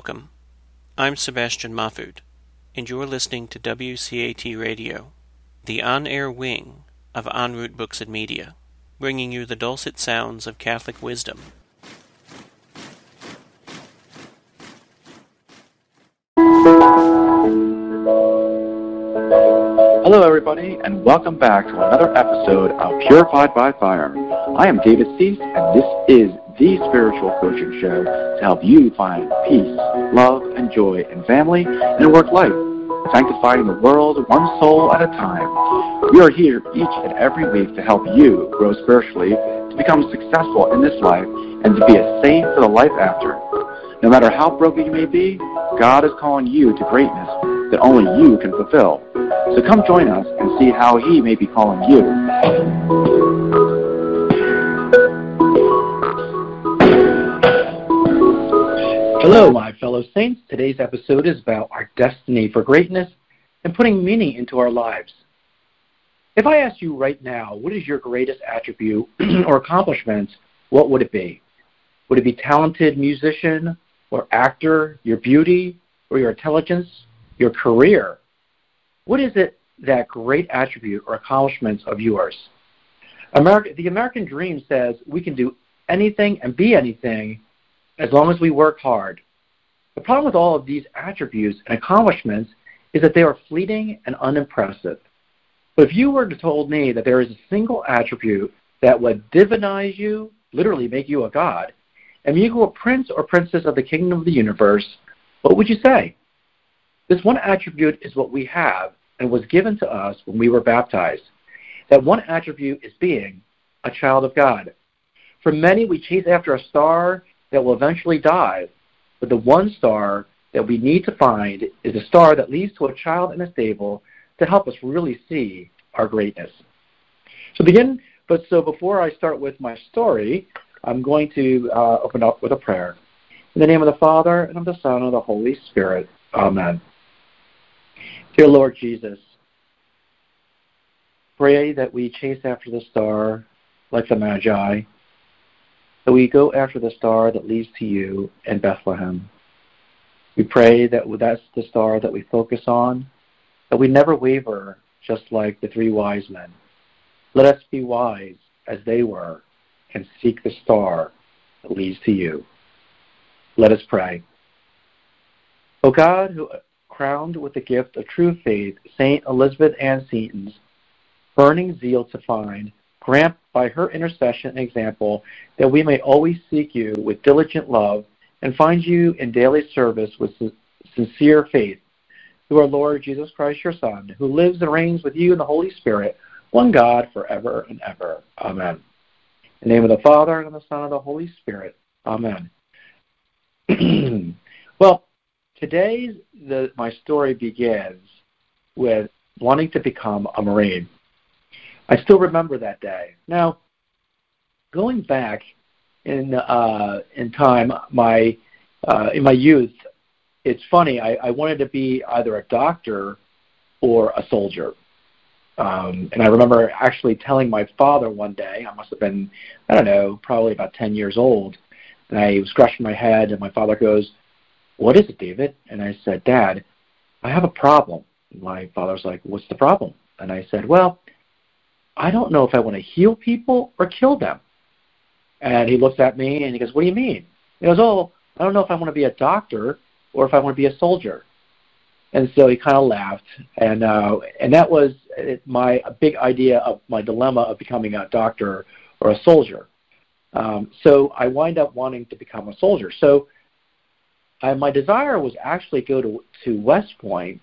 Welcome. I'm Sebastian Mahfood, and you're listening to WCAT Radio, the on air wing of En route Books and Media, bringing you the dulcet sounds of Catholic wisdom. Hello, everybody, and welcome back to another episode of Purified by Fire. I am David Cease, and this is the spiritual coaching show to help you find peace, love, and joy in family and work life, sanctifying the world one soul at a time. We are here each and every week to help you grow spiritually, to become successful in this life, and to be a saint for the life after. No matter how broken you may be, God is calling you to greatness that only you can fulfill. So come join us and see how He may be calling you. Hello, my fellow saints. Today's episode is about our destiny for greatness and putting meaning into our lives. If I asked you right now, what is your greatest attribute or accomplishment, what would it be? Would it be talented musician or actor, your beauty or your intelligence, your career? What is it that great attribute or accomplishments of yours? America, the American dream says we can do anything and be anything as long as we work hard. The problem with all of these attributes and accomplishments is that they are fleeting and unimpressive. But if you were to told me that there is a single attribute that would divinize you, literally make you a god, and make you a prince or princess of the kingdom of the universe, what would you say? This one attribute is what we have and was given to us when we were baptized. That one attribute is being a child of God. For many, we chase after a star that will eventually die, but the one star that we need to find is a star that leads to a child in a stable to help us really see our greatness. So begin, but so before I start with my story, I'm going to uh, open up with a prayer. In the name of the Father, and of the Son, and of the Holy Spirit. Amen. Dear Lord Jesus, pray that we chase after the star like the Magi, that we go after the star that leads to you in Bethlehem. We pray that that's the star that we focus on, that we never waver, just like the three wise men. Let us be wise as they were and seek the star that leads to you. Let us pray. O God, who crowned with the gift of true faith Saint Elizabeth Ann Seton's burning zeal to find, grant by her intercession and example that we may always seek you with diligent love and find you in daily service with sincere faith. Through our Lord Jesus Christ, your Son, who lives and reigns with you in the Holy Spirit, one God, forever and ever. Amen. In the name of the Father, and of the Son, and of the Holy Spirit. Amen. well, today the, my story begins with wanting to become a Marine. I still remember that day. Now, going back in uh, in time, my uh, in my youth, it's funny. I, I wanted to be either a doctor or a soldier. Um, and I remember actually telling my father one day, I must have been, I don't know, probably about 10 years old, and I was scratching my head, and my father goes, What is it, David? And I said, Dad, I have a problem. My father's like, What's the problem? And I said, Well, I don't know if I want to heal people or kill them. And he looks at me and he goes, What do you mean? He goes, Oh, I don't know if I want to be a doctor or if I want to be a soldier. And so he kind of laughed, and uh, and that was my big idea of my dilemma of becoming a doctor or a soldier. Um, so I wind up wanting to become a soldier. So I, my desire was actually go to to West Point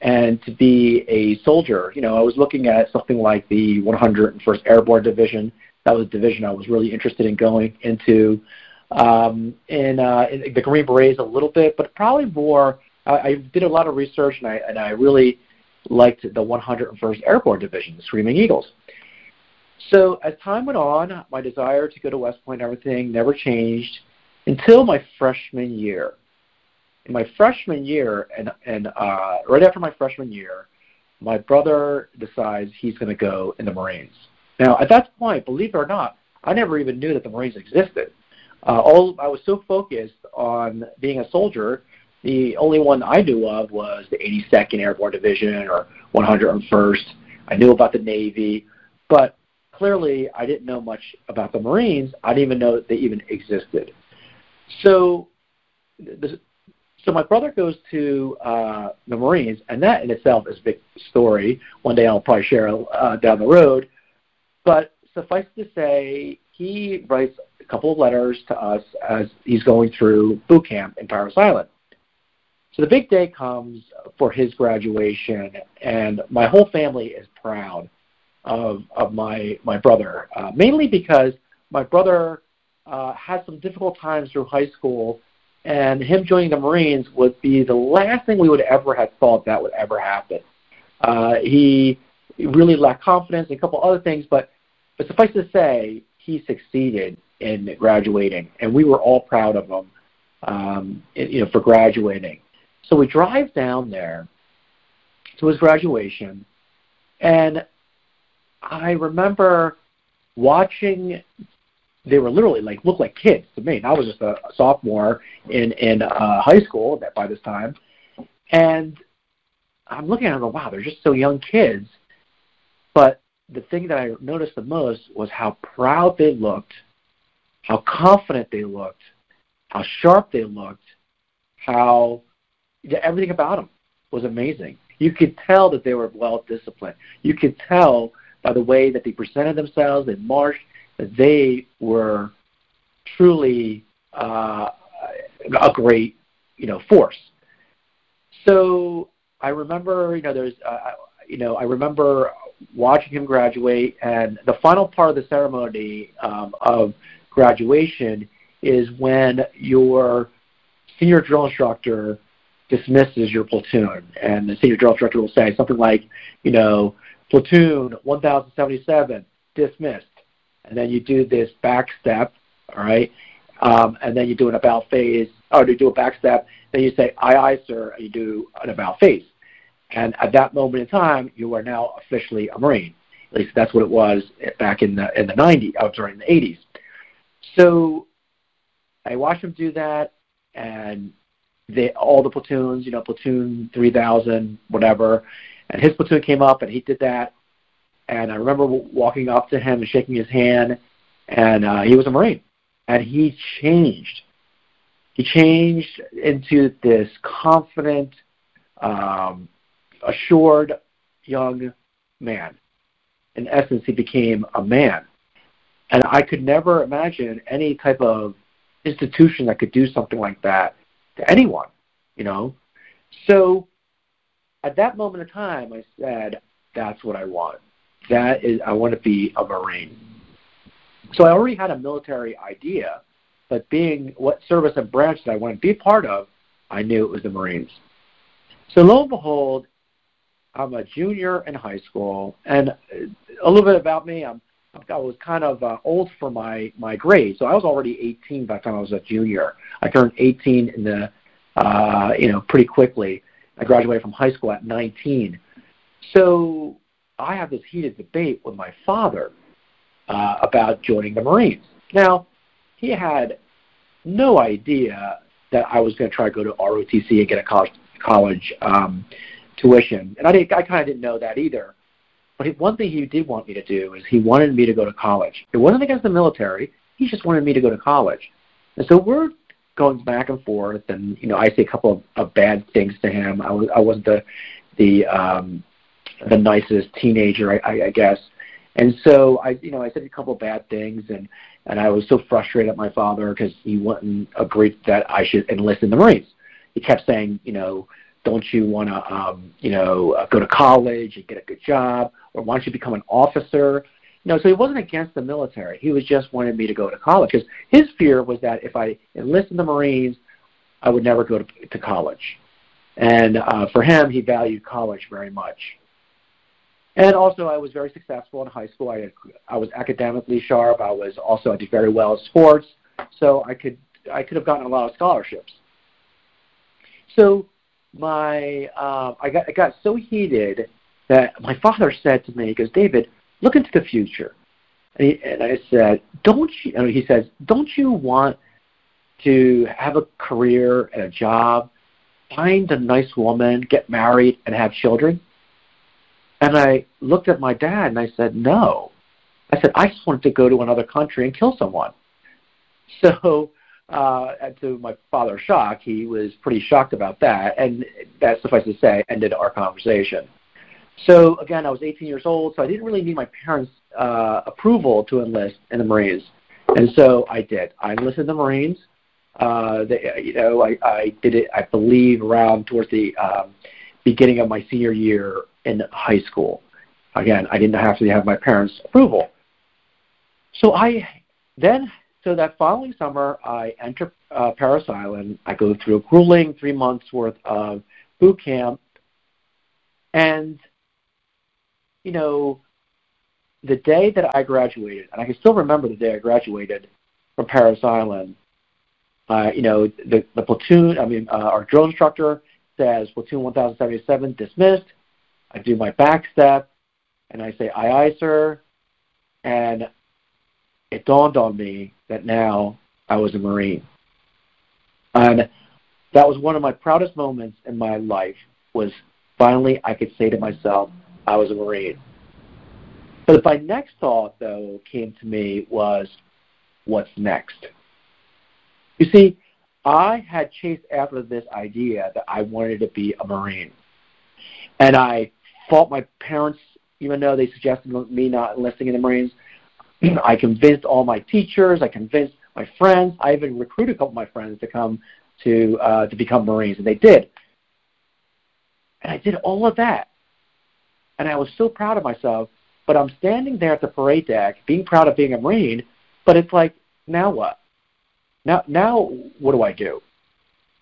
and to be a soldier. You know, I was looking at something like the 101st Airborne Division. That was a division I was really interested in going into. Um, in, uh, in the Green Berets a little bit, but probably more. I, I did a lot of research, and I and I really liked the 101st Airborne Division, the Screaming Eagles. So as time went on, my desire to go to West Point and everything never changed until my freshman year. In my freshman year, and, and uh, right after my freshman year, my brother decides he's going to go in the Marines. Now, at that point, believe it or not, I never even knew that the Marines existed. uh, all I was so focused on being a soldier. The only one I knew of was the 82nd Airborne Division or 101st. I knew about the Navy, but clearly I didn't know much about the Marines. I didn't even know that they even existed. So, the, so my brother goes to uh, the Marines, and that in itself is a big story. One day I'll probably share uh, down the road. But suffice to say, he writes a couple of letters to us as he's going through boot camp in Parris Island. So the big day comes for his graduation, and my whole family is proud of of my my brother, uh, mainly because my brother uh, had some difficult times through high school, and him joining the Marines would be the last thing we would ever have thought that would ever happen. Uh, he really lacked confidence and a couple other things, but but suffice to say, he succeeded in graduating, and we were all proud of him, um, you know, for graduating. So we drive down there to his graduation, and I remember watching. They were literally like looked like kids to me. And I was just a, sophomore in in uh, high school that by this time, and I'm looking at them. Wow, they're just so young kids. But the thing that I noticed the most was how proud they looked, how confident they looked, how sharp they looked, how everything about them was amazing. You could tell that they were well disciplined. You could tell by the way that they presented themselves and marched they were truly uh, a great, you know, force. So I remember, you know, there's, uh, you know, I remember watching him graduate, and the final part of the ceremony um, of graduation is when your senior drill instructor dismisses your platoon, and the senior drill instructor will say something like, you know, platoon 1077 dismissed, and then you do this back step, all right, um, and then you do an about face, or you do a back step, then you say aye aye sir, and you do an about face. And at that moment in time, you are now officially a Marine. At least that's what it was back in the in the 90s. Oh, sorry, in the 80s. So I watched him do that, and they all the platoons, you know, platoon 3000, whatever, and his platoon came up and he did that. And I remember walking up to him and shaking his hand, and uh, he was a Marine, and he changed. He changed into this confident, um, assured young man. In essence, he became a man. And I could never imagine any type of institution that could do something like that to anyone, you know. So at that moment in time, I said, that's what I want. That is, I want to be a Marine. So I already had a military idea, but being what service and branch that I want to be part of, I knew it was the Marines. So lo and behold, I'm a junior in high school, and a little bit about me, I'm I was kind of uh, old for my my grade, so I was already 18 by the time I was a junior. I turned 18 in the uh, you know pretty quickly. I graduated from high school at 19, so I have this heated debate with my father uh, about joining the Marines. Now, he had no idea that I was going to try to go to ROTC and get a college college um, tuition, and I, didn't, I kind of didn't know that either. But one thing he did want me to do is he wanted me to go to college. It wasn't against the military. He just wanted me to go to college. And so we're going back and forth, and you know, I say a couple of, of bad things to him. I was I wasn't the the um, the nicest teenager, I, I, guess. And so I, you know, I said a couple bad things, and and I was so frustrated at my father because he wouldn't agree that I should enlist in the Marines. He kept saying, you know, don't you want to, um, you know, uh, go to college and get a good job, or why don't you become an officer? You know, so he wasn't against the military. He was just wanted me to go to college because his fear was that if I enlisted in the Marines, I would never go to, to college. And uh, for him, he valued college very much. And also, I was very successful in high school. I, I was academically sharp. I was also I did very well in sports, so I could I could have gotten a lot of scholarships. So my uh, I got I got so heated that my father said to me, he goes, David, look into the future. And, he, and I said, don't you? And he says, don't you want to have a career and a job, find a nice woman, get married, and have children? And I looked at my dad and I said, no. I said, I just wanted to go to another country and kill someone. So, uh, to my father's shock, he was pretty shocked about that. And that, suffice to say, ended our conversation. So, again, I was 18 years old, so I didn't really need my parents' uh, approval to enlist in the Marines. And so I did. I enlisted in the Marines. Uh, they, you know, I, I did it, I believe, around towards the um, beginning of my senior year in high school. Again, I didn't have to have my parents' approval. So I then, so that following summer, I enter uh, Parris Island. I go through a grueling three months worth of boot camp, and you know, the day that I graduated, and I can still remember the day I graduated from Parris Island. Uh, you know, the, the platoon, I mean, uh, our drill instructor says platoon 1077 dismissed. I do my back step, and I say, aye, aye, sir. And it dawned on me that now I was a Marine. And that was one of my proudest moments in my life was finally I could say to myself, I was a Marine. But my next thought, though, came to me was, what's next? You see, I had chased after this idea that I wanted to be a Marine. And I fought my parents, even though they suggested me not enlisting in the Marines. I convinced all my teachers. I convinced my friends. I even recruited a couple of my friends to come to uh, to become Marines, and they did. And I did all of that, and I was so proud of myself. But I'm standing there at the parade deck, being proud of being a Marine. But it's like, now what? Now, now what do I do?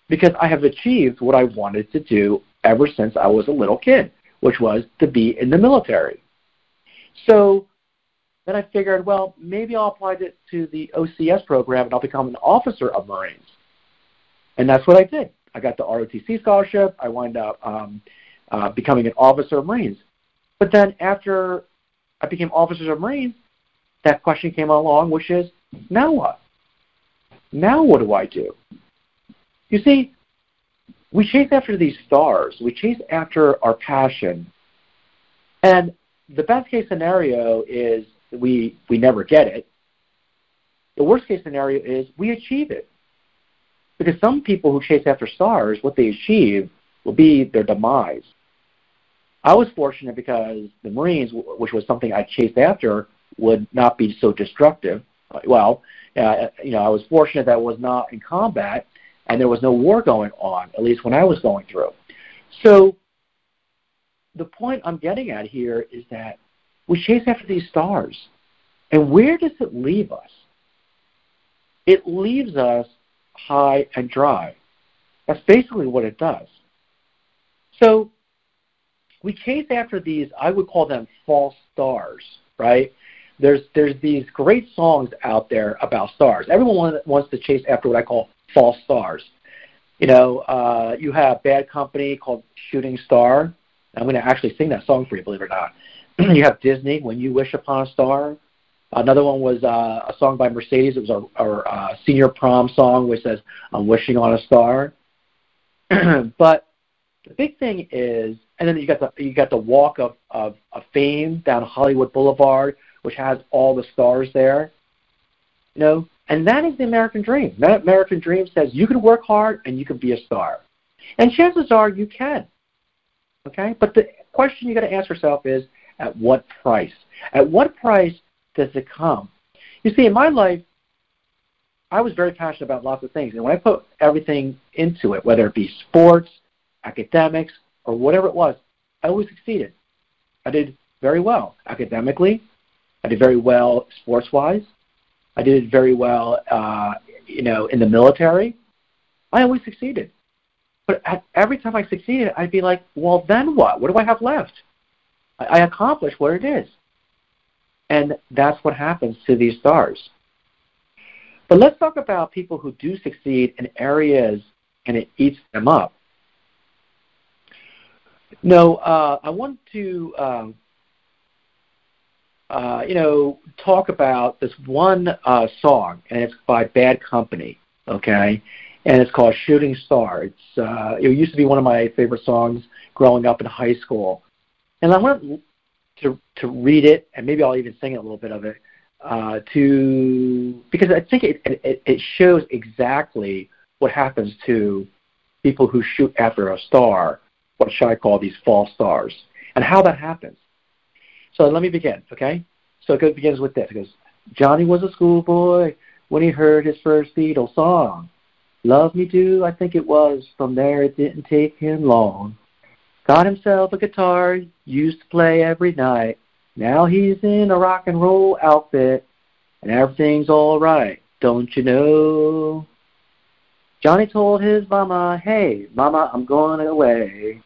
Because I have achieved what I wanted to do ever since I was a little kid, which was to be in the military. So then I figured, well, maybe I'll apply it to the OCS program and I'll become an officer of Marines. And that's what I did. I got the ROTC scholarship. I wound up um, uh, becoming an officer of Marines. But then after I became officer of Marines, that question came along, which is, now what? Now what do I do? You see, we chase after these stars. We chase after our passion. And the best case scenario is we, we never get it. The worst case scenario is we achieve it. Because some people who chase after stars, what they achieve will be their demise. I was fortunate because the Marines, which was something I chased after, would not be so destructive. Well, uh, you know, I was fortunate that I was not in combat and there was no war going on, at least when I was going through. So the point I'm getting at here is that we chase after these stars. And where does it leave us? It leaves us high and dry. That's basically what it does. So we chase after these, I would call them false stars, right? There's there's these great songs out there about stars. Everyone wants to chase after what I call false stars. You know, uh, you have Bad Company called Shooting Star. I'm going to actually sing that song for you, believe it or not. you have Disney, When You Wish Upon a Star. Another one was uh, a song by Mercedes. It was our, our uh, senior prom song, which says, I'm wishing on a star. but the big thing is, and then you got the you got the Walk of, of, of Fame down Hollywood Boulevard, which has all the stars there. You know, and that is the American dream. That American dream says you can work hard and you can be a star. And chances are you can. Okay? But the question you got to ask yourself is at what price? At what price does it come? You see, in my life, I was very passionate about lots of things. And when I put everything into it, whether it be sports, academics, or whatever it was, I always succeeded. I did very well academically. I did very well sports-wise. I did it very well, uh, you know, in the military. I always succeeded. But at, every time I succeeded, I'd be like, well, then what? What do I have left? I, I accomplished what it is. And that's what happens to these stars. But let's talk about people who do succeed in areas and it eats them up. No, uh, I want to, um, uh, you know, talk about this one uh, song, and it's by Bad Company. Okay, and it's called Shooting Star. It's uh, it used to be one of my favorite songs growing up in high school, and I went to to read it, and maybe I'll even sing a little bit of it uh, to because I think it, it it shows exactly what happens to people who shoot after a star, what should I call these false stars, and how that happens. So let me begin, okay? So it begins with this. It goes, Johnny was a schoolboy when he heard his first Beatles song. Love Me Do, I think it was. From there it didn't take him long. Got himself a guitar, used to play every night. Now he's in a rock and roll outfit, and everything's all right, don't you know? Johnny told his mama, hey, mama, I'm going away.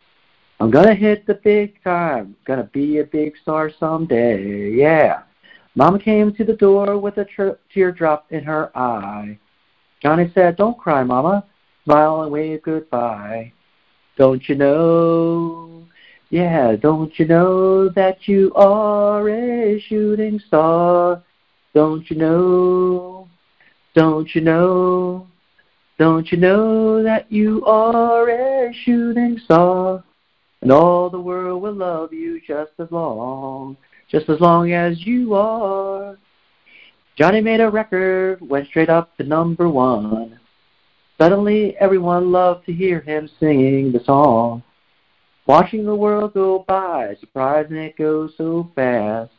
I'm gonna hit the big time, gonna be a big star someday, yeah. Mama came to the door with a tr- teardrop in her eye. Johnny said, don't cry, mama, smile and wave goodbye. Don't you know, yeah, don't you know that you are a shooting star? Don't you know, don't you know, don't you know that you are a shooting star? And all the world will love you just as long, just as long as you are. Johnny made a record, went straight up to number one. Suddenly everyone loved to hear him singing the song. Watching the world go by, surprising it goes so fast.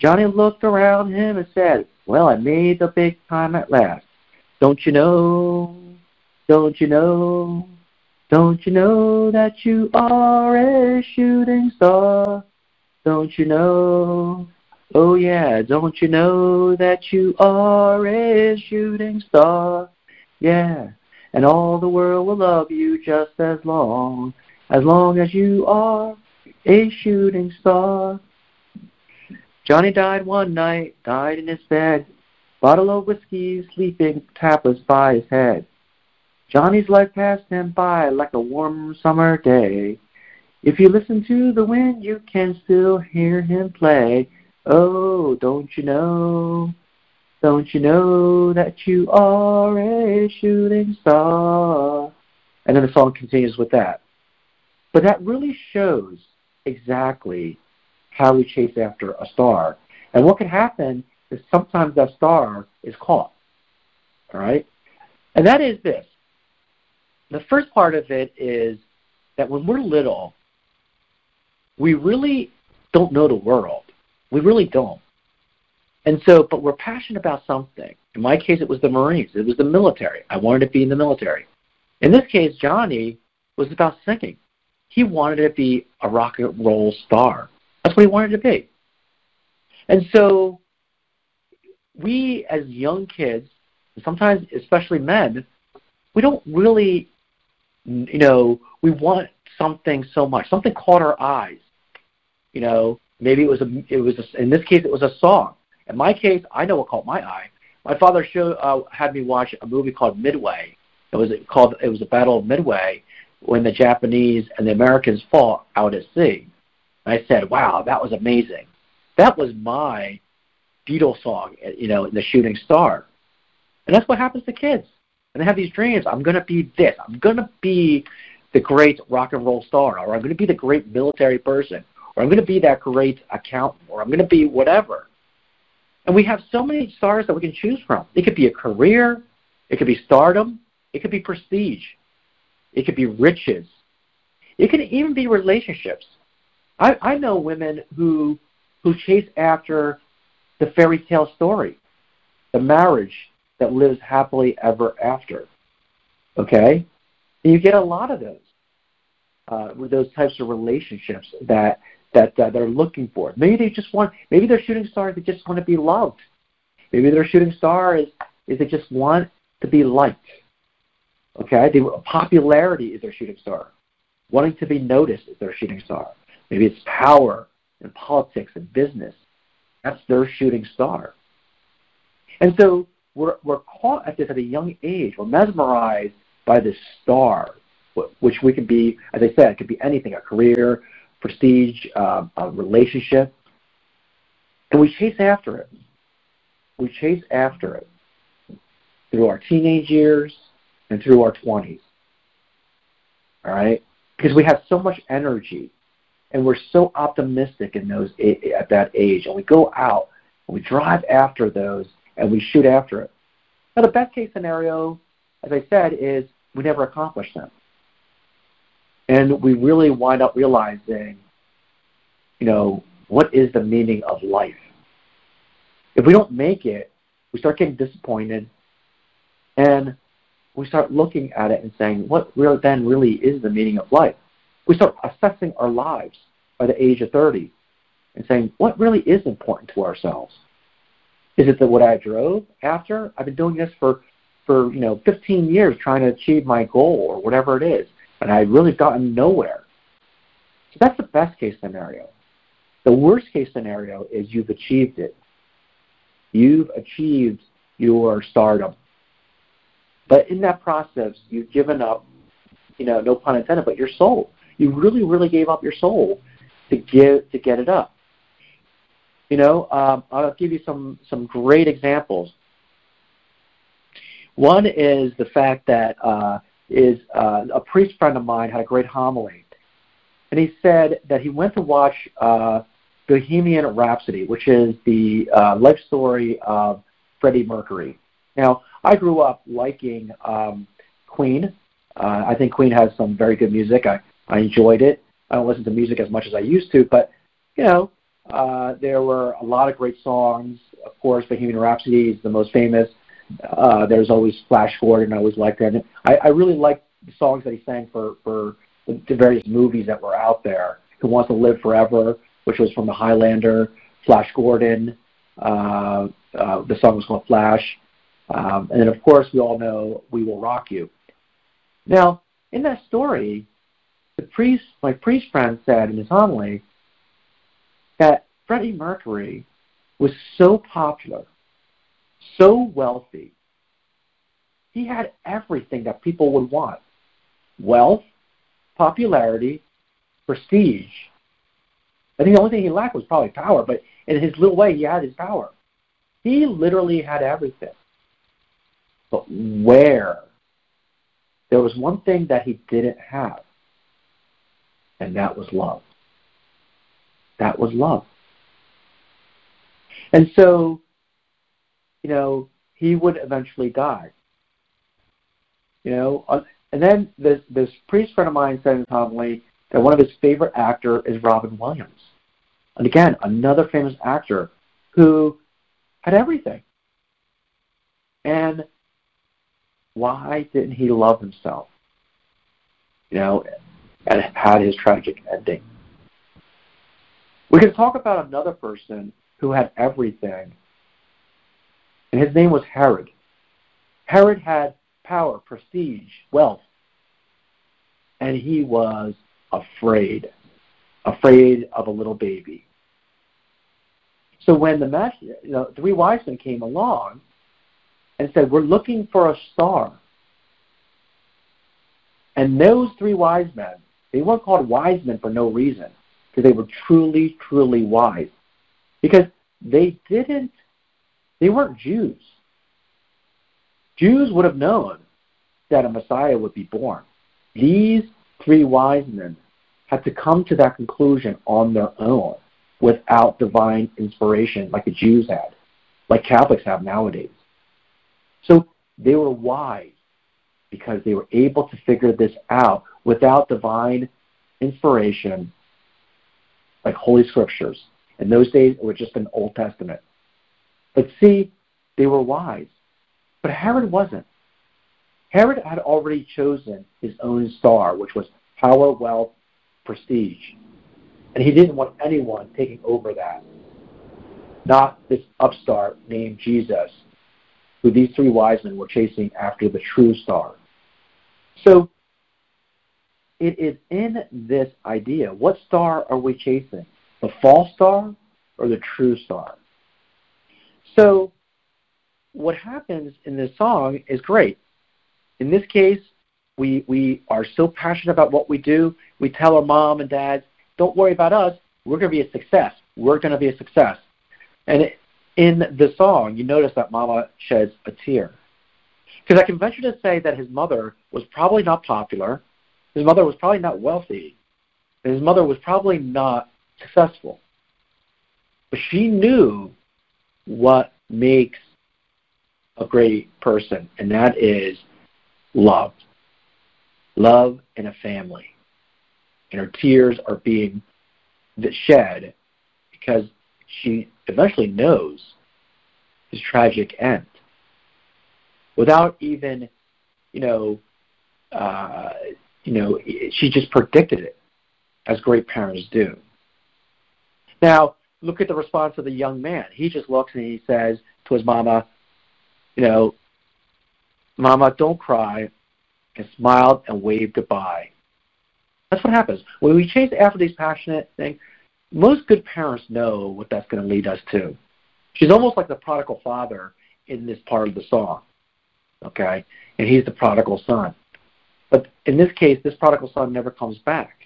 Johnny looked around him and said, Well, I made the big time at last. Don't you know? Don't you know? Don't you know that you are a shooting star? Don't you know? Oh yeah, don't you know that you are a shooting star? Yeah, and all the world will love you just as long, as long as you are a shooting star. Johnny died one night, died in his bed, Bottle of whiskey, sleeping tablets by his head. Johnny's life passed him by like a warm summer day. If you listen to the wind, you can still hear him play. Oh, don't you know? Don't you know that you are a shooting star? And then the song continues with that. But that really shows exactly how we chase after a star. And what can happen is sometimes that star is caught. All right? And that is this. The first part of it is that when we're little, we really don't know the world. We really don't. And so, but we're passionate about something. In my case, it was the Marines. It was the military. I wanted to be in the military. In this case, Johnny was about singing. He wanted to be a rock and roll star. That's what he wanted to be. And so we as young kids, sometimes especially men, we don't really, you know, we want something so much. Something caught our eyes. You know, maybe it was a, it was a, in this case it was a song. In my case, I know what caught my eye. My father showed, uh, had me watch a movie called Midway. It was called it was the Battle of Midway when the Japanese and the Americans fought out at sea. And I said, "Wow, that was amazing." That was my Beatles song, you know, in the Shooting Star. And that's what happens to kids. And they have these dreams. I'm going to be this. I'm going to be the great rock and roll star, or I'm going to be the great military person, or I'm going to be that great accountant, or I'm going to be whatever. And we have so many stars that we can choose from. It could be a career, it could be stardom, it could be prestige, it could be riches, it could even be relationships. I, I know women who who chase after the fairy tale story, the marriage that lives happily ever after. Okay? And you get a lot of those, uh, with those types of relationships that that uh, they're looking for. Maybe they just want, maybe their shooting star they just want to be loved. Maybe their shooting star is is they just want to be liked. Okay, they, popularity is their shooting star. Wanting to be noticed is their shooting star. Maybe it's power in politics and business. That's their shooting star. And so we're, caught at this at a young age. We're mesmerized by this star, which we can be, as I said, it could be anything, a career, prestige, uh, a relationship. And we chase after it. We chase after it. through our teenage years, and through our 20s. All right? Because we have so much energy and we're so optimistic in those at that age and we go out and we drive after those and we shoot after it. Now the best case scenario, as I said, is we never accomplish them. And we really wind up realizing, you know, what is the meaning of life? If we don't make it, we start getting disappointed and we start looking at it and saying, what really then really is the meaning of life? We start assessing our lives by the age of 30 and saying, what really is important to ourselves? Is it that what I drove after? I've been doing this for, for you know 15 years trying to achieve my goal or whatever it is, and I've really gotten nowhere. So that's the best case scenario. The worst case scenario is you've achieved it. You've achieved your stardom. But in that process, you've given up, you know, no pun intended, but your soul. You really, really gave up your soul to get to get it up. You know, um, I'll give you some some great examples. One is the fact that uh, is uh, a priest friend of mine had a great homily, and he said that he went to watch uh, Bohemian Rhapsody, which is the uh, life story of Freddie Mercury. Now, I grew up liking um, Queen. Uh, I think Queen has some very good music. I, I enjoyed it. I don't listen to music as much as I used to, but you know, uh, there were a lot of great songs. Of course, Bohemian Rhapsody is the most famous. Uh, there's always Flash Gordon. I always liked that. I, I really liked the songs that he sang for for the, the various movies that were out there. Who Wants to Live Forever, which was from the Highlander. Flash Gordon. Uh, uh, the song was called Flash. Um, and then, of course, we all know "We Will Rock You." Now, in that story, the priest, my priest friend, said in his homily that Freddie Mercury was so popular, so wealthy. He had everything that people would want: wealth, popularity, prestige. I think the only thing he lacked was probably power, but in his little way, he had his power. He literally had everything. But where? There was one thing that he didn't have, and that was love. That was love. And so, you know, he would eventually die. You know, uh, and then this this priest friend of mine said in homily that one of his favorite actor is Robin Williams. And again, another famous actor who had everything. And why didn't he love himself? You know, and had his tragic ending. We can talk about another person who had everything, and his name was Herod. Herod had power, prestige, wealth, and he was afraid, afraid of a little baby. So when the you know, three wise men came along, and said, We're looking for a star. And those three wise men, they weren't called wise men for no reason, because they were truly, truly wise. Because they didn't, they weren't Jews. Jews would have known that a Messiah would be born. These three wise men had to come to that conclusion on their own without divine inspiration like the Jews had, like Catholics have nowadays. So they were wise because they were able to figure this out without divine inspiration, like Holy Scriptures. In those days, it was just an Old Testament. But see, they were wise. But Herod wasn't. Herod had already chosen his own star, which was power, wealth, prestige. And he didn't want anyone taking over that. Not this upstart named Jesus who these three wise men were chasing after the true star. So it is in this idea. What star are we chasing? The false star or the true star? So what happens in this song is great. In this case, we, we are so passionate about what we do. We tell our mom and dad, don't worry about us. We're going to be a success. We're going to be a success. And in the song, you notice that Mama sheds a tear. Because I can venture to say that his mother was probably not popular, his mother was probably not wealthy, and his mother was probably not successful. But she knew what makes a great person, and that is love. Love in a family. And her tears are being shed because she eventually knows his tragic end without even, you know, uh, you know, she just predicted it, as great parents do. Now, look at the response of the young man. He just looks and he says to his mama, you know, Mama, don't cry, and smiled and waved goodbye. That's what happens. When we chase after these passionate things, most good parents know what that's going to lead us to. She's almost like the prodigal father in this part of the song. Okay? And he's the prodigal son. But in this case, this prodigal son never comes back.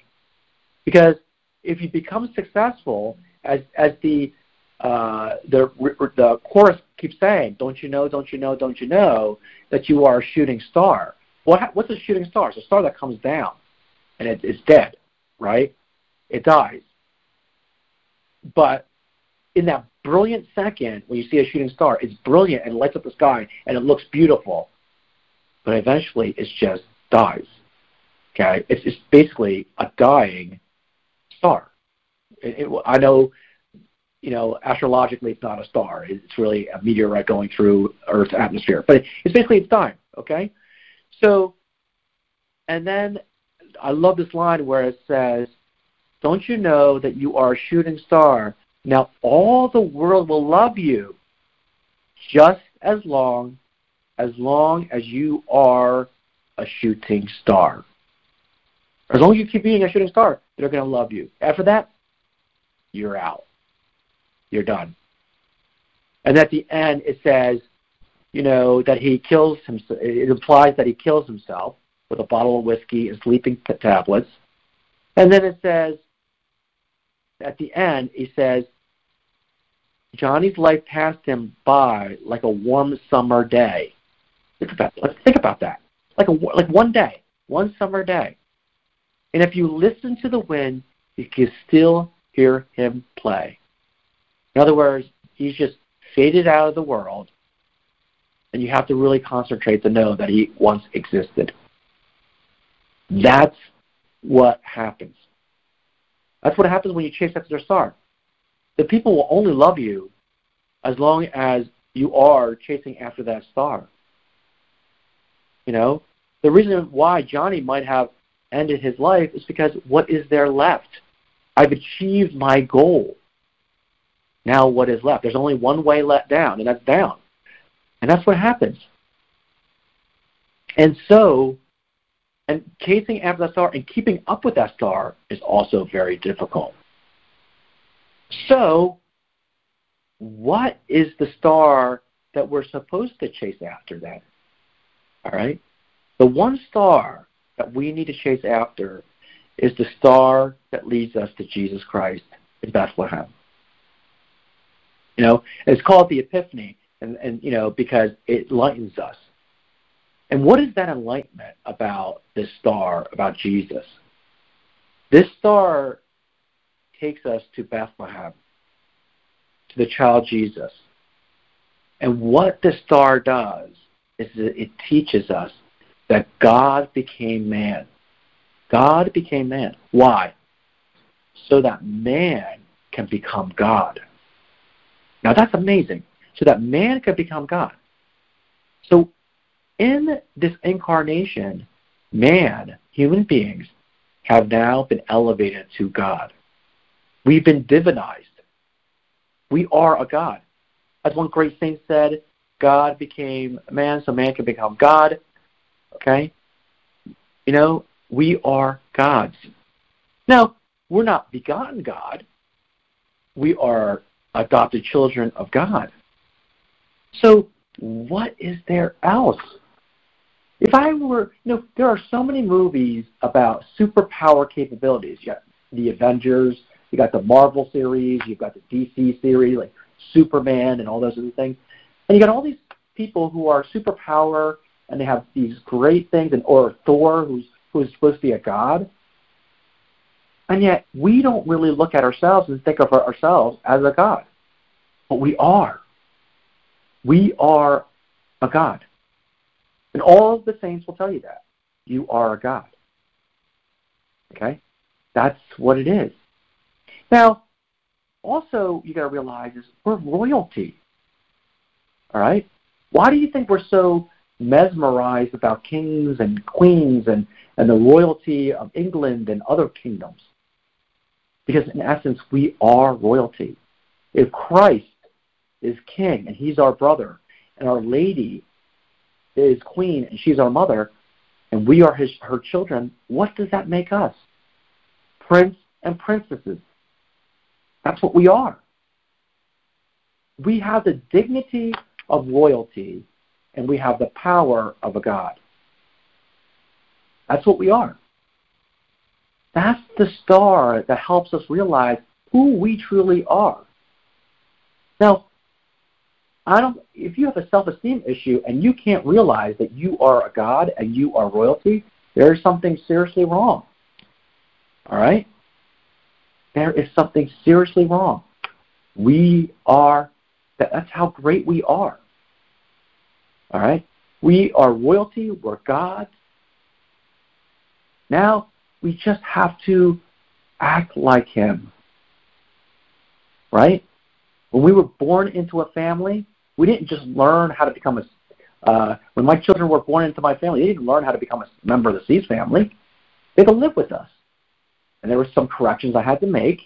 Because if you become successful, as, as the, uh, the, the chorus keeps saying, don't you know, don't you know, don't you know, that you are a shooting star. What, what's a shooting star? It's a star that comes down and it, it's dead, right? It dies. But in that brilliant second when you see a shooting star, it's brilliant and lights up the sky and it looks beautiful. But eventually it's just dies. Okay? It's, it's basically a dying star. It, it, I know, you know, astrologically it's not a star. It's really a meteorite going through Earth's atmosphere. But it's basically it's dying. Okay? So, and then I love this line where it says, don't you know that you are a shooting star? Now all the world will love you just as long as long as you are a shooting star. As long as you keep being a shooting star, they're going to love you. After that, you're out. You're done. And at the end, it says, you know, that he kills himself. It implies that he kills himself with a bottle of whiskey and sleeping tablets. And then it says, at the end, he says, Johnny's life passed him by like a warm summer day. Think about, let's think about that. Like a like one day, one summer day. And if you listen to the wind, you can still hear him play. In other words, he's just faded out of the world, and you have to really concentrate to know that he once existed. That's what happens. That's what happens when you chase after their star. The people will only love you as long as you are chasing after that star. You know, the reason why Johnny might have ended his life is because what is there left? I've achieved my goal. Now what is left? There's only one way let down, and that's down. And that's what happens. And so, and chasing after that star and keeping up with that star is also very difficult. So, what is the star that we're supposed to chase after then? All right? The one star that we need to chase after is the star that leads us to Jesus Christ in Bethlehem. You know, it's called the Epiphany, and, and you know, because it lightens us. And what is that enlightenment about this star, about Jesus? This star takes us to Bethlehem, to the child Jesus. And what the star does is that it teaches us that God became man. God became man. Why? So that man can become God. Now that's amazing. So that man can become God. So in this incarnation, man, human beings, have now been elevated to God. We've been divinized. We are a God. As one great saint said, God became man so man can become God. Okay? You know, we are gods. Now, we're not begotten God. We are adopted children of God. So, what is there else? If I were, you know, there are so many movies about superpower capabilities. You got the Avengers, you got the Marvel series, you've got the DC series, like Superman and all those other things. And you got all these people who are superpower and they have these great things, and or Thor, who's who's supposed to be a god. And yet, we don't really look at ourselves and think of ourselves as a god. But we are. We are a god. And all the saints will tell you that. You are a god. Okay? That's what it is. Now, also, you got to realize is we're royalty. All right? Why do you think we're so mesmerized about kings and queens and, and the royalty of England and other kingdoms? Because in essence, we are royalty. If Christ is king and he's our brother, and our lady is queen and she's our mother, and we are his, her children, what does that make us? Prince and princesses. That's what we are. We have the dignity of royalty and we have the power of a God. That's what we are. That's the star that helps us realize who we truly are. Now, I don't if you have a self-esteem issue and you can't realize that you are a god and you are royalty, there is something seriously wrong. All right? There is something seriously wrong. We are that's how great we are. All right? We are royalty, we're gods. Now we just have to act like him. Right? When we were born into a family, we didn't just learn how to become a. Uh, when my children were born into my family, they didn't learn how to become a member of the Seas family. They had to live with us, and there were some corrections I had to make.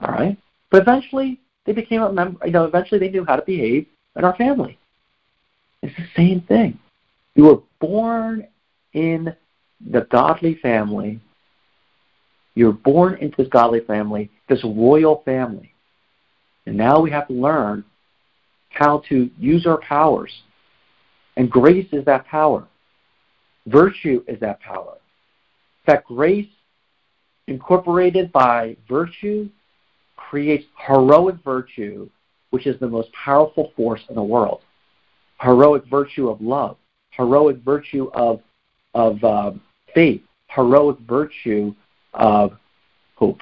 All right, but eventually they became a member. You know, eventually they knew how to behave in our family. It's the same thing. You were born in the godly family. You're born into this godly family, this royal family. And now we have to learn how to use our powers. And grace is that power. Virtue is that power. That grace incorporated by virtue creates heroic virtue, which is the most powerful force in the world. Heroic virtue of love, heroic virtue of, of uh, faith, heroic virtue of hope.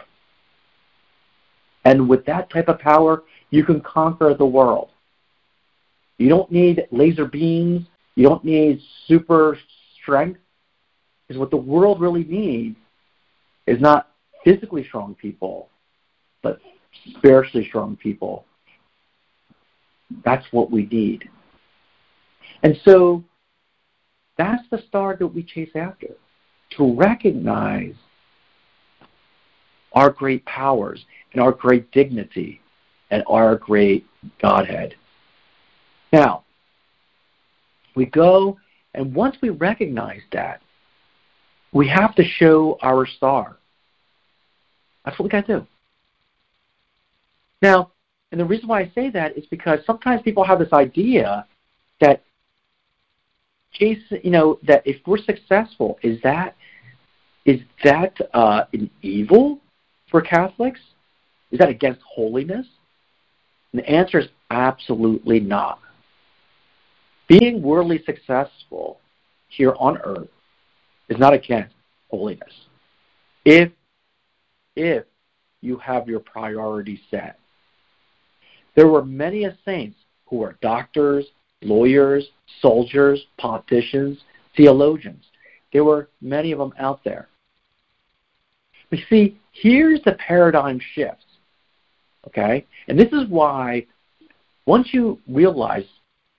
And with that type of power, you can conquer the world. You don't need laser beams. You don't need super strength. Because what the world really needs is not physically strong people, but spiritually strong people. That's what we need. And so that's the star that we chase after to recognize our great powers and our great dignity and our great Godhead. Now, we go, and once we recognize that, we have to show our star. That's what we got to do. Now, and the reason why I say that is because sometimes people have this idea that Jason, you know, that if we're successful, is that is that uh, an evil for Catholics? Is that against holiness? And the answer is absolutely not being worldly successful here on earth is not against holiness. If if you have your priorities set. There were many a saints who were doctors, lawyers, soldiers, politicians, theologians. There were many of them out there. But see, here's the paradigm shift. Okay? And this is why once you realize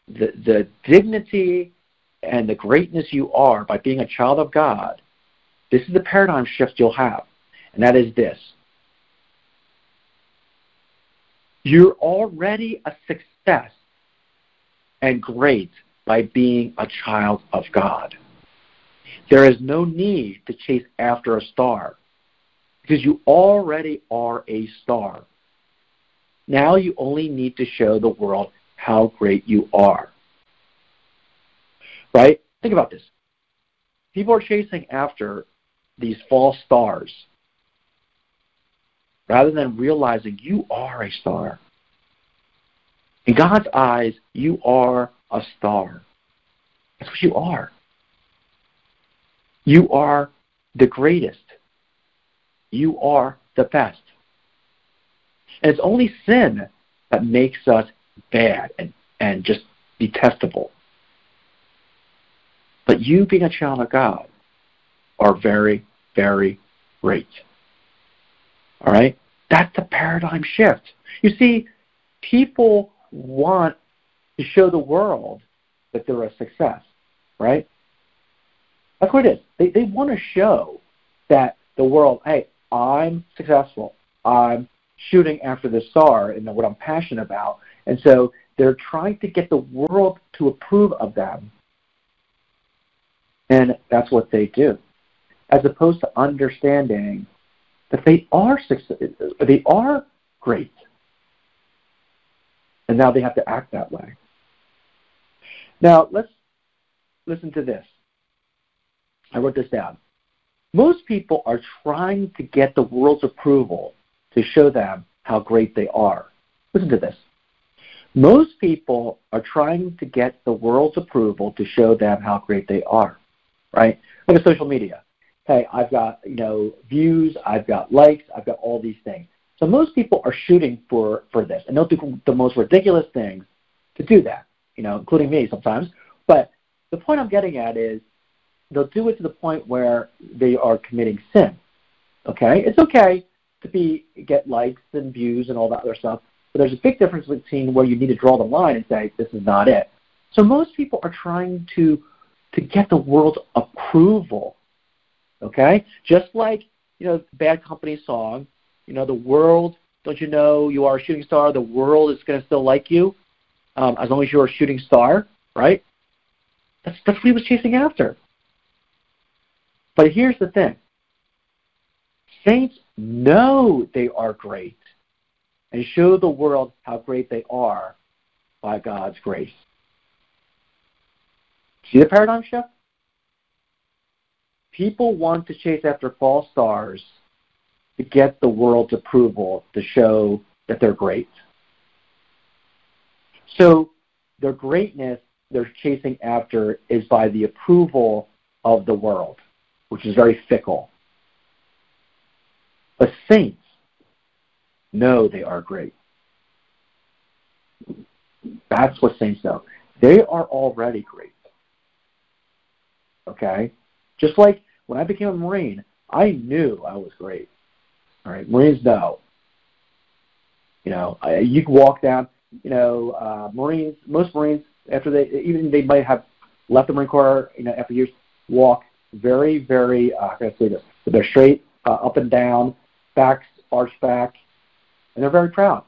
the, the dignity and the greatness you are by being a child of God, this is the paradigm shift you'll have. And that is this you're already a success and great by being a child of God. There is no need to chase after a star because you already are a star. Now you only need to show the world how great you are. Right? Think about this. People are chasing after these false stars rather than realizing you are a star. In God's eyes, you are a star. That's what you are. You are the greatest. You are the best. And it's only sin that makes us bad and, and just detestable. But you being a child of God are very, very great. All right? That's a paradigm shift. You see, people want to show the world that they're a success, right? That's what it is. They, they want to show that the world, hey, I'm successful. I'm shooting after the star and what I'm passionate about. And so they're trying to get the world to approve of them. And that's what they do. As opposed to understanding that they are they are great. And now they have to act that way. Now let's listen to this. I wrote this down. Most people are trying to get the world's approval to show them how great they are. Listen to this. Most people are trying to get the world's approval to show them how great they are, right? Look at social media. Hey, I've got you know views, I've got likes, I've got all these things. So most people are shooting for for this, and they'll do the most ridiculous things to do that. You know, including me sometimes. But the point I'm getting at is they'll do it to the point where they are committing sin. Okay, it's okay to be get likes and views and all that other stuff, but there's a big difference between where you need to draw the line and say this is not it. So most people are trying to to get the world's approval. Okay, just like you know Bad Company song, you know the world. Don't you know you are a shooting star? The world is going to still like you um, as long as you're a shooting star, right? That's that's what he was chasing after. But here's the thing saints know they are great and show the world how great they are by God's grace. See the paradigm shift? People want to chase after false stars to get the world's approval to show that they're great. So their greatness they're chasing after is by the approval of the world which is very fickle. But saints know they are great. That's what saints know. They are already great. Okay? Just like when I became a Marine, I knew I was great. All right? Marines know. You know, I, you can walk down, you know, uh, Marines, most Marines, after they, even they might have left the Marine Corps, you know, after years, walk very, very, uh, I say this? They're straight, uh, up and down, backs arched back, and they're very proud.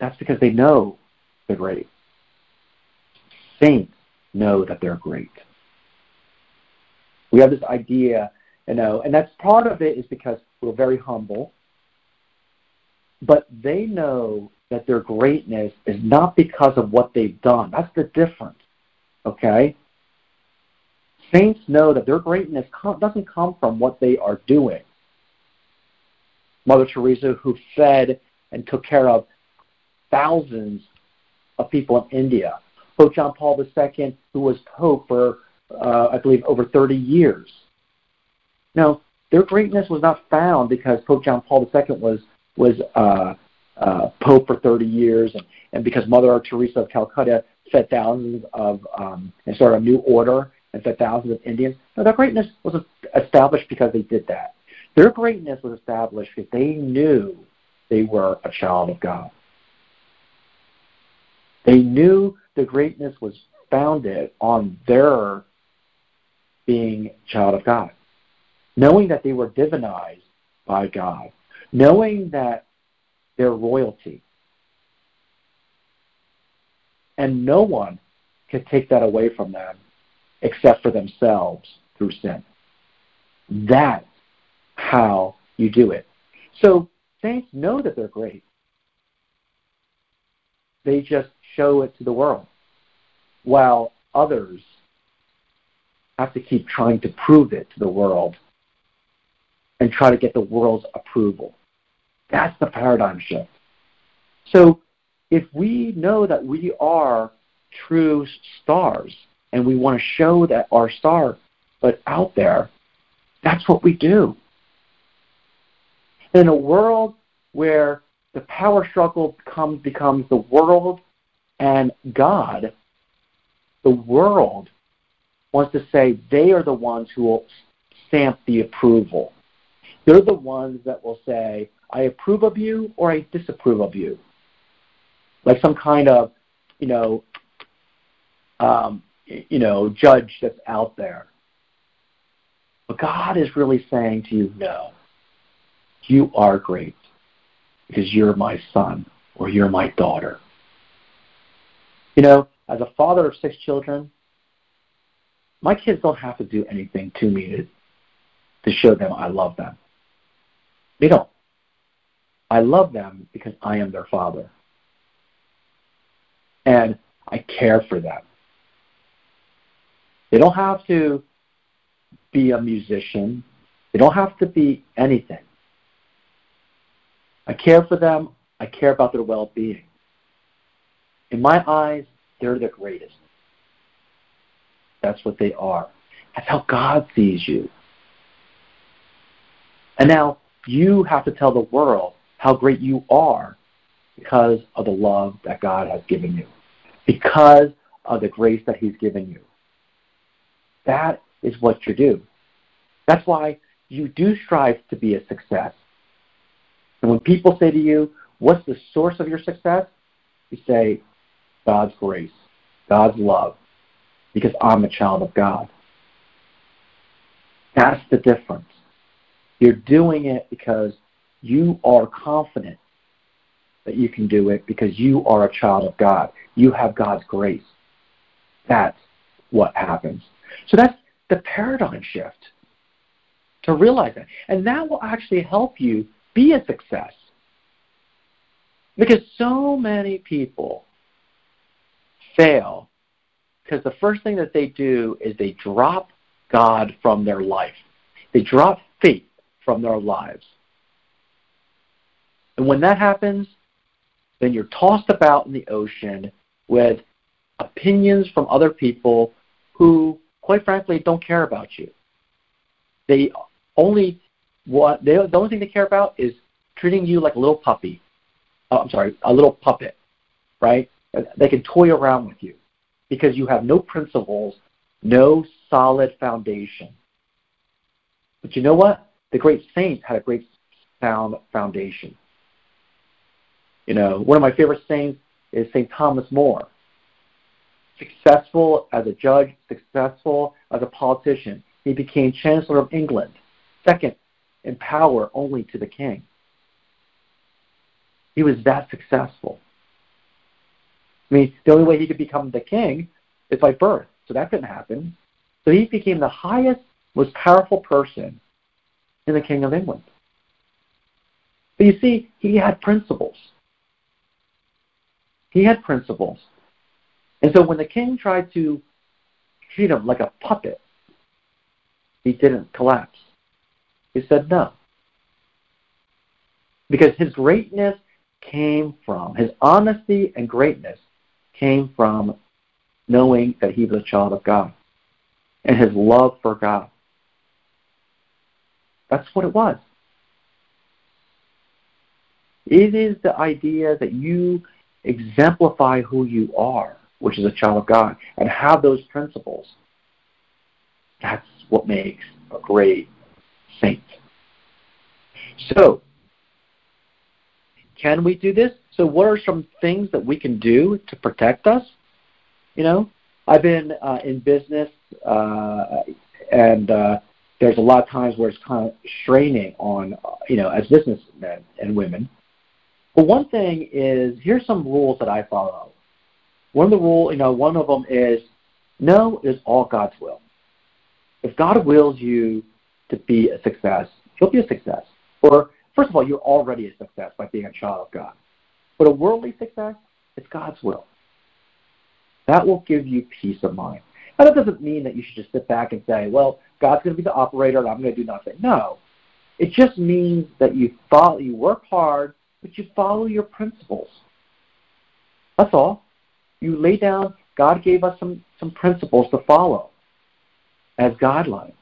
That's because they know they're great. Saints know that they're great. We have this idea, you know, and that's part of it is because we're very humble, but they know that their greatness is not because of what they've done. That's the difference. Okay? Saints know that their greatness doesn't come from what they are doing. Mother Teresa, who fed and took care of thousands of people in India. Pope John Paul II, who was Pope for, uh, I believe, over 30 years. Now, their greatness was not found because Pope John Paul II was was uh, uh, Pope for 30 years, and, and because Mother Teresa of Calcutta fed thousands of um, and started a new order and fed thousands of Indians. No, their greatness was established because they did that. Their greatness was established because they knew they were a child of God. They knew the greatness was founded on their being child of God, knowing that they were divinized by God, knowing that their royalty, and no one could take that away from them except for themselves through sin. That's how you do it. So saints know that they're great. They just show it to the world, while others have to keep trying to prove it to the world and try to get the world's approval. That's the paradigm shift. So if we know that we are true stars and we want to show that our star but out there that's what we do in a world where the power struggle becomes becomes the world and God the world wants to say they are the ones who will stamp the approval. They're the ones that will say, I approve of you or I disapprove of you. Like some kind of, you know, um, you know, judge that's out there. But God is really saying to you, no, you are great because you're my son or you're my daughter. You know, as a father of six children, my kids don't have to do anything to me to, to show them I love them. They don't. I love them because I am their father. And I care for them. They don't have to be a musician. They don't have to be anything. I care for them. I care about their well being. In my eyes, they're the greatest. That's what they are. That's how God sees you. And now you have to tell the world how great you are because of the love that God has given you, because of the grace that He's given you. That is what you do. That's why you do strive to be a success. And when people say to you, What's the source of your success? You say, God's grace, God's love, because I'm a child of God. That's the difference. You're doing it because you are confident that you can do it because you are a child of God. You have God's grace. That's what happens. So that's the paradigm shift to realize that. And that will actually help you be a success. Because so many people fail because the first thing that they do is they drop God from their life. They drop faith from their lives. And when that happens, then you're tossed about in the ocean with opinions from other people who, quite frankly, don't care about you. They only what they, the only thing they care about is treating you like a little puppy. Oh, I'm sorry, a little puppet, right? They can toy around with you because you have no principles, no solid foundation. But you know what? The great saints had a great sound foundation. You know, one of my favorite saints is St. Thomas More. Successful as a judge, successful as a politician. He became Chancellor of England, second in power only to the king. He was that successful. I mean, the only way he could become the king is by birth. So that didn't happen. So he became the highest, most powerful person in the King of England. But you see, he had principles. He had principles. And so when the king tried to treat him like a puppet, he didn't collapse. He said no. Because his greatness came from, his honesty and greatness came from knowing that he was a child of God and his love for God. That's what it was. It is the idea that you exemplify who you are, which is a child of God, and have those principles. That's what makes a great saint. So, can we do this? So, what are some things that we can do to protect us? You know, I've been uh, in business, uh, and uh, there's a lot of times where it's kind of straining on, you know, as businessmen and women. But one thing is, here's some rules that I follow. One of the rule, you know, one of them is, no is all God's will. If God wills you to be a success, you'll be a success. Or first of all, you're already a success by being a child of God. But a worldly success, it's God's will. That will give you peace of mind. Now, that doesn't mean that you should just sit back and say, well, God's going to be the operator and I'm going to do nothing. No. It just means that you follow, you work hard, but you follow your principles. That's all. You lay down God gave us some, some principles to follow as guidelines.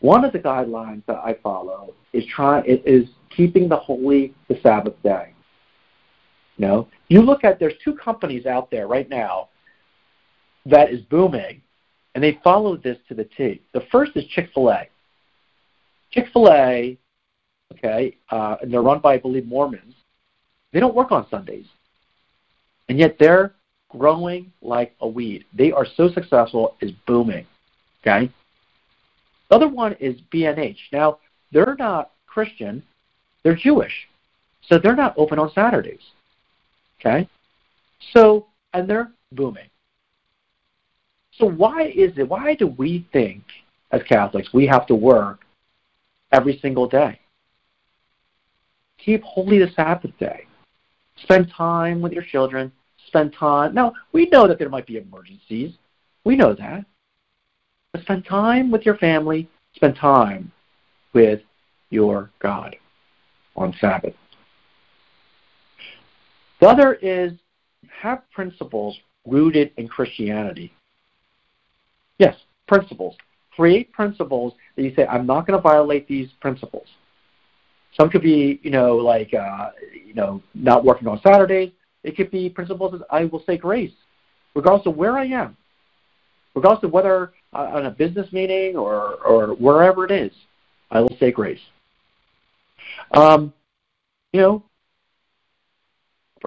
One of the guidelines that I follow is try is keeping the holy the Sabbath day. You know, you look at there's two companies out there right now that is booming, and they follow this to the T. The first is Chick Fil A. Chick Fil A, okay, uh, and they're run by I believe Mormons. They don't work on Sundays, and yet they're growing like a weed. They are so successful, it's booming. Okay. The other one is B&H. Now they're not Christian, they're Jewish, so they're not open on Saturdays. Okay? So, and they're booming. So why is it, why do we think as Catholics we have to work every single day? Keep holy the Sabbath day. Spend time with your children. Spend time. Now, we know that there might be emergencies. We know that. But spend time with your family. Spend time with your God on Sabbath. The other is have principles rooted in Christianity. Yes, principles. Create principles that you say, I'm not going to violate these principles. Some could be, you know, like, uh, you know, not working on Saturdays. It could be principles that I will say grace, regardless of where I am, regardless of whether uh, on a business meeting or, or wherever it is, I will say grace. Um, you know,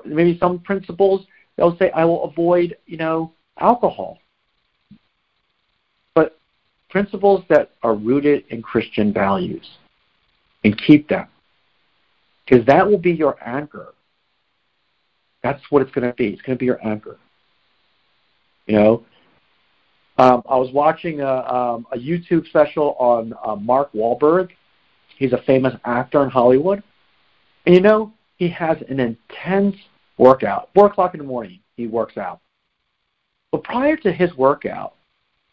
maybe some principles they'll say I will avoid, you know, alcohol. But principles that are rooted in Christian values and keep them. Because that will be your anchor. That's what it's going to be. It's going to be your anchor. You know, um, I was watching a, um, a YouTube special on uh, Mark Wahlberg. He's a famous actor in Hollywood. And you know, he has an intense workout. Four o'clock in the morning, he works out. But prior to his workout,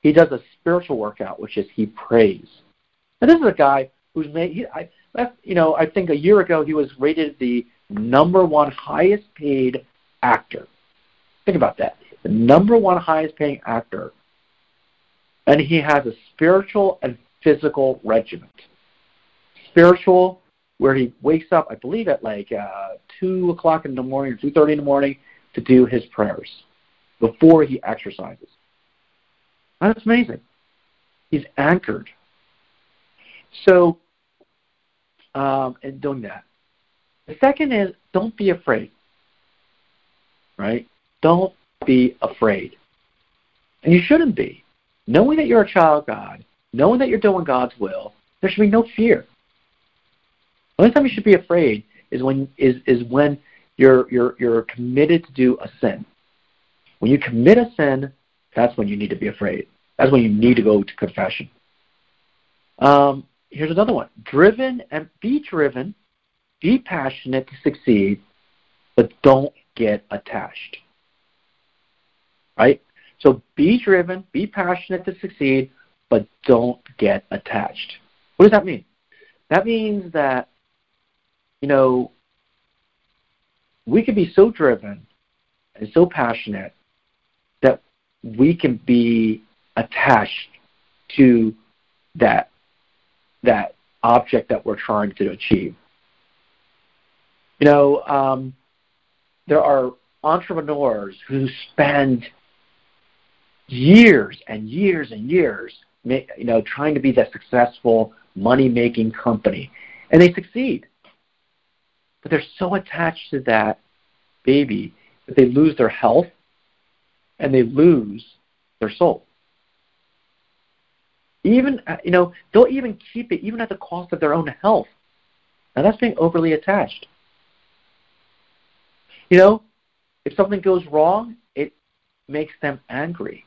he does a spiritual workout, which is he prays. And this is a guy who's made. He, I, you know, I think a year ago he was rated the number one highest paid actor. Think about that. The number one highest paying actor. And he has a spiritual and physical regiment. Spiritual where he wakes up, I believe, at like uh, two o'clock in the morning or two thirty in the morning to do his prayers before he exercises. That's amazing. He's anchored. So, um, in doing that. The second is don't be afraid. Right? Don't be afraid. And you shouldn't be. Knowing that you're a child of God, knowing that you're doing God's will, there should be no fear. The only time you should be afraid is when is is when you're you're you're committed to do a sin. When you commit a sin, that's when you need to be afraid. That's when you need to go to confession. Um, here's another one: driven and be driven, be passionate to succeed, but don't get attached. Right? So be driven, be passionate to succeed, but don't get attached. What does that mean? That means that you know, we can be so driven and so passionate that we can be attached to that that object that we're trying to achieve. You know, um, there are entrepreneurs who spend years and years and years, you know, trying to be that successful money-making company, and they succeed but they're so attached to that baby that they lose their health and they lose their soul. Even uh, you know they'll even keep it even at the cost of their own health. Now that's being overly attached. You know, if something goes wrong, it makes them angry.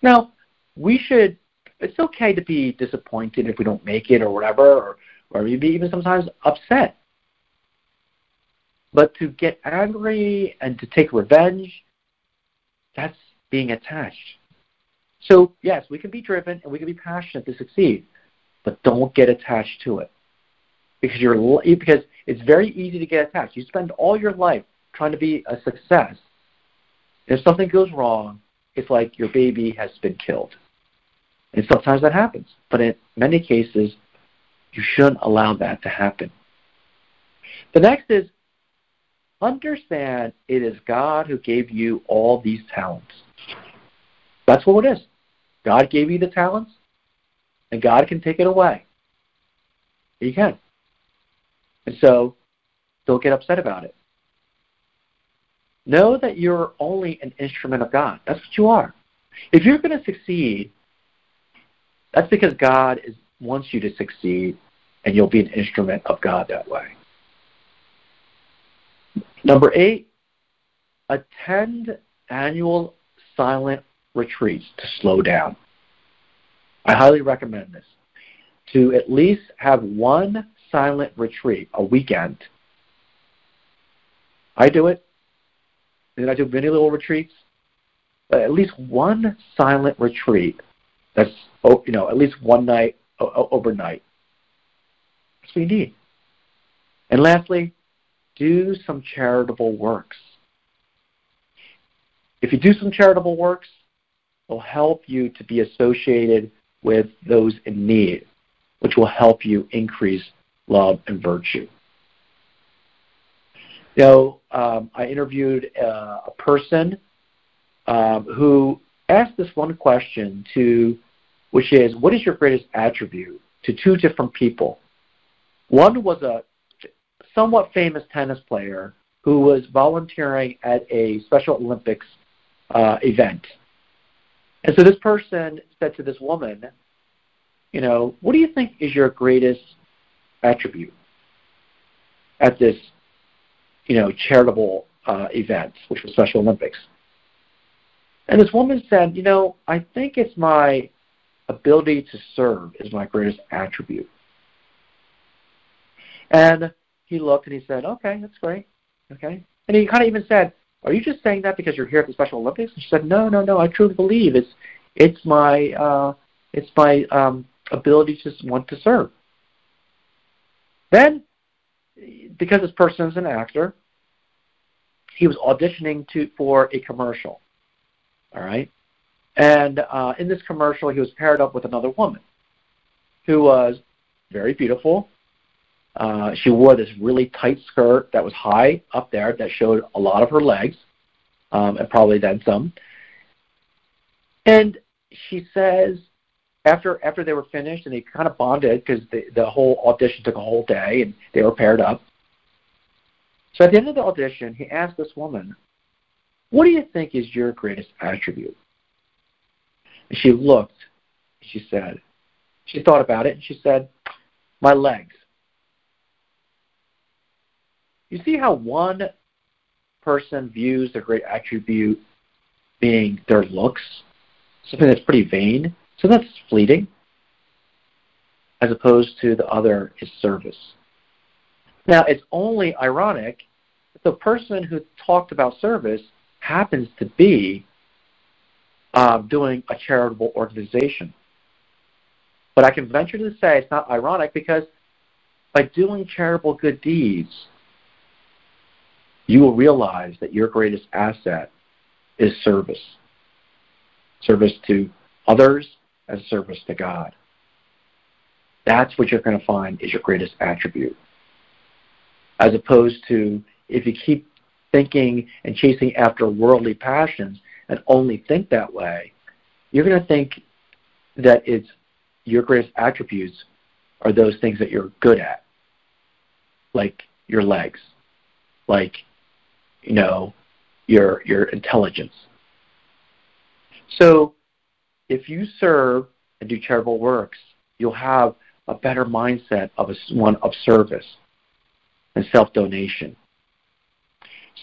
Now, we should. It's okay to be disappointed if we don't make it or whatever, or or maybe even sometimes upset. But to get angry and to take revenge, that's being attached. So, yes, we can be driven and we can be passionate to succeed, but don't get attached to it. Because you're because it's very easy to get attached. You spend all your life trying to be a success, If something goes wrong, it's like your baby has been killed. And sometimes that happens. But in many cases, you shouldn't allow that to happen. The next is understand it is God who gave you all these talents. That's what it is. God gave you the talents, and God can take it away. He can. And so, don't get upset about it. Know that you're only an instrument of God. That's what you are. If you're going to succeed, that's because God is, wants you to succeed, and you'll be an instrument of God that way. Number eight, attend annual silent retreats to slow down. I highly recommend this. To at least have one silent retreat a weekend. I do it. And I do many little retreats. But at least one silent retreat that's, oh, you know, at least one night overnight. That's what you need. And lastly, do some charitable works. If you do some charitable works, it'll help you to be associated with those in need, which will help you increase love and virtue. You know, um, I interviewed uh, a person um, who asked this one question to, which is, what is your greatest attribute? To two different people. One was a somewhat famous tennis player who was volunteering at a Special Olympics uh, event. And so this person said to this woman, you know, what do you think is your greatest attribute at this, you know, charitable uh, event, which was Special Olympics? And this woman said, you know, I think it's my ability to serve is my greatest attribute. And he looked and he said, okay, that's great. Okay. And he kind of even said, are you just saying that because you're here at the Special Olympics? And she said, no, no, no, I truly believe it's, it's my, uh, it's my um, ability to want to serve. Then, because this person is an actor, he was auditioning to for a commercial. All right, and uh, in this commercial, he was paired up with another woman who was very beautiful. Uh, she wore this really tight skirt that was high up there that showed a lot of her legs, um, and probably then some. And she says after after they were finished and they kind of bonded because the the whole audition took a whole day and they were paired up. So at the end of the audition, he asked this woman, "What do you think is your greatest attribute?" And she looked. She said, she thought about it and she said, "My legs." You see how one person views their great attribute being their looks, something that's pretty vain, so that's fleeting, as opposed to the other is service. Now, it's only ironic that the person who talked about service happens to be uh, doing a charitable organization. But I can venture to say it's not ironic because by doing charitable good deeds, you will realize that your greatest asset is service. Service to others as service to God. That's what you're going to find is your greatest attribute. As opposed to if you keep thinking and chasing after worldly passions and only think that way, you're going to think that it's your greatest attributes are those things that you're good at, like your legs, like you know your your intelligence. So if you serve and do charitable works, you'll have a better mindset of a, one of service and self donation.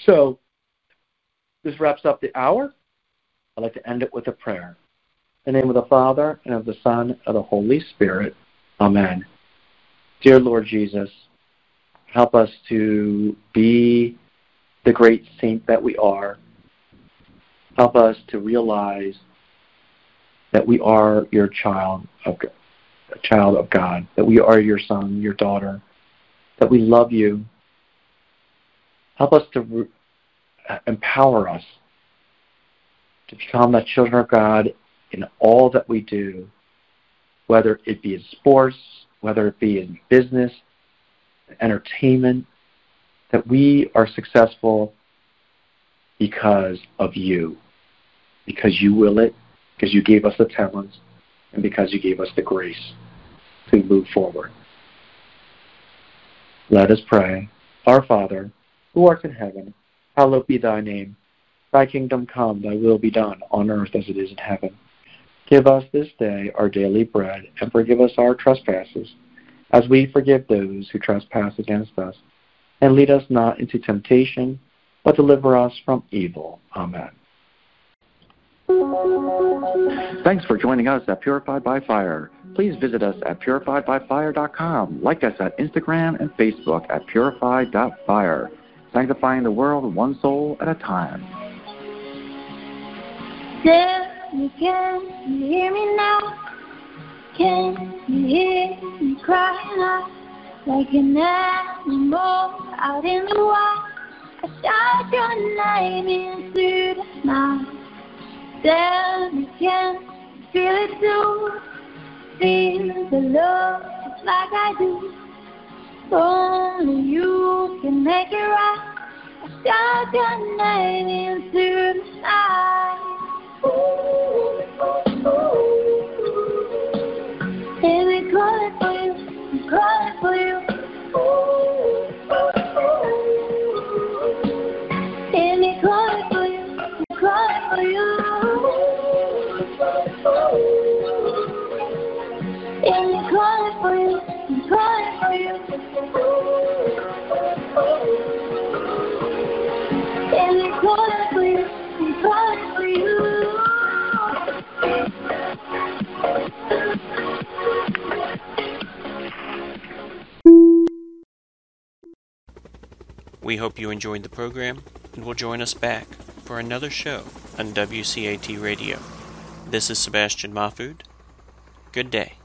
So, this wraps up the hour. I'd like to end it with a prayer. In the name of the Father, and of the Son, and of the Holy Spirit. Amen. Dear Lord Jesus, help us to be the great saint that we are. Help us to realize that we are your child of a child of God, that we are your son, your daughter, that we love you. Help us to re- empower us to become the children of God in all that we do, whether it be in sports, whether it be in business, entertainment, that we are successful because of you, because you will it, because you gave us the talents, and because you gave us the grace to move forward. Let us pray. Our Father, who art in heaven, hallowed be thy name. Thy kingdom come, thy will be done, on earth as it is in heaven. Give us this day our daily bread, and forgive us our trespasses, as we forgive those who trespass against us. And lead us not into temptation, but deliver us from evil. Amen. Thanks for joining us at Purified by Fire. Please visit us at purifiedbyfire.com. Like us at Instagram and Facebook at purified.fire. Sanctifying the world one soul at a time. Tell can you hear me now? Can you hear me crying out like an animal out in the wild? I shout your name into the night. Me, can feel it too? Feel the love just like I do. Only you can make it right. I shout your name into the night. Ooh, ooh, ooh. I'm We hope you enjoyed the program and will join us back for another show on WCAT Radio. This is Sebastian Mahfood. Good day.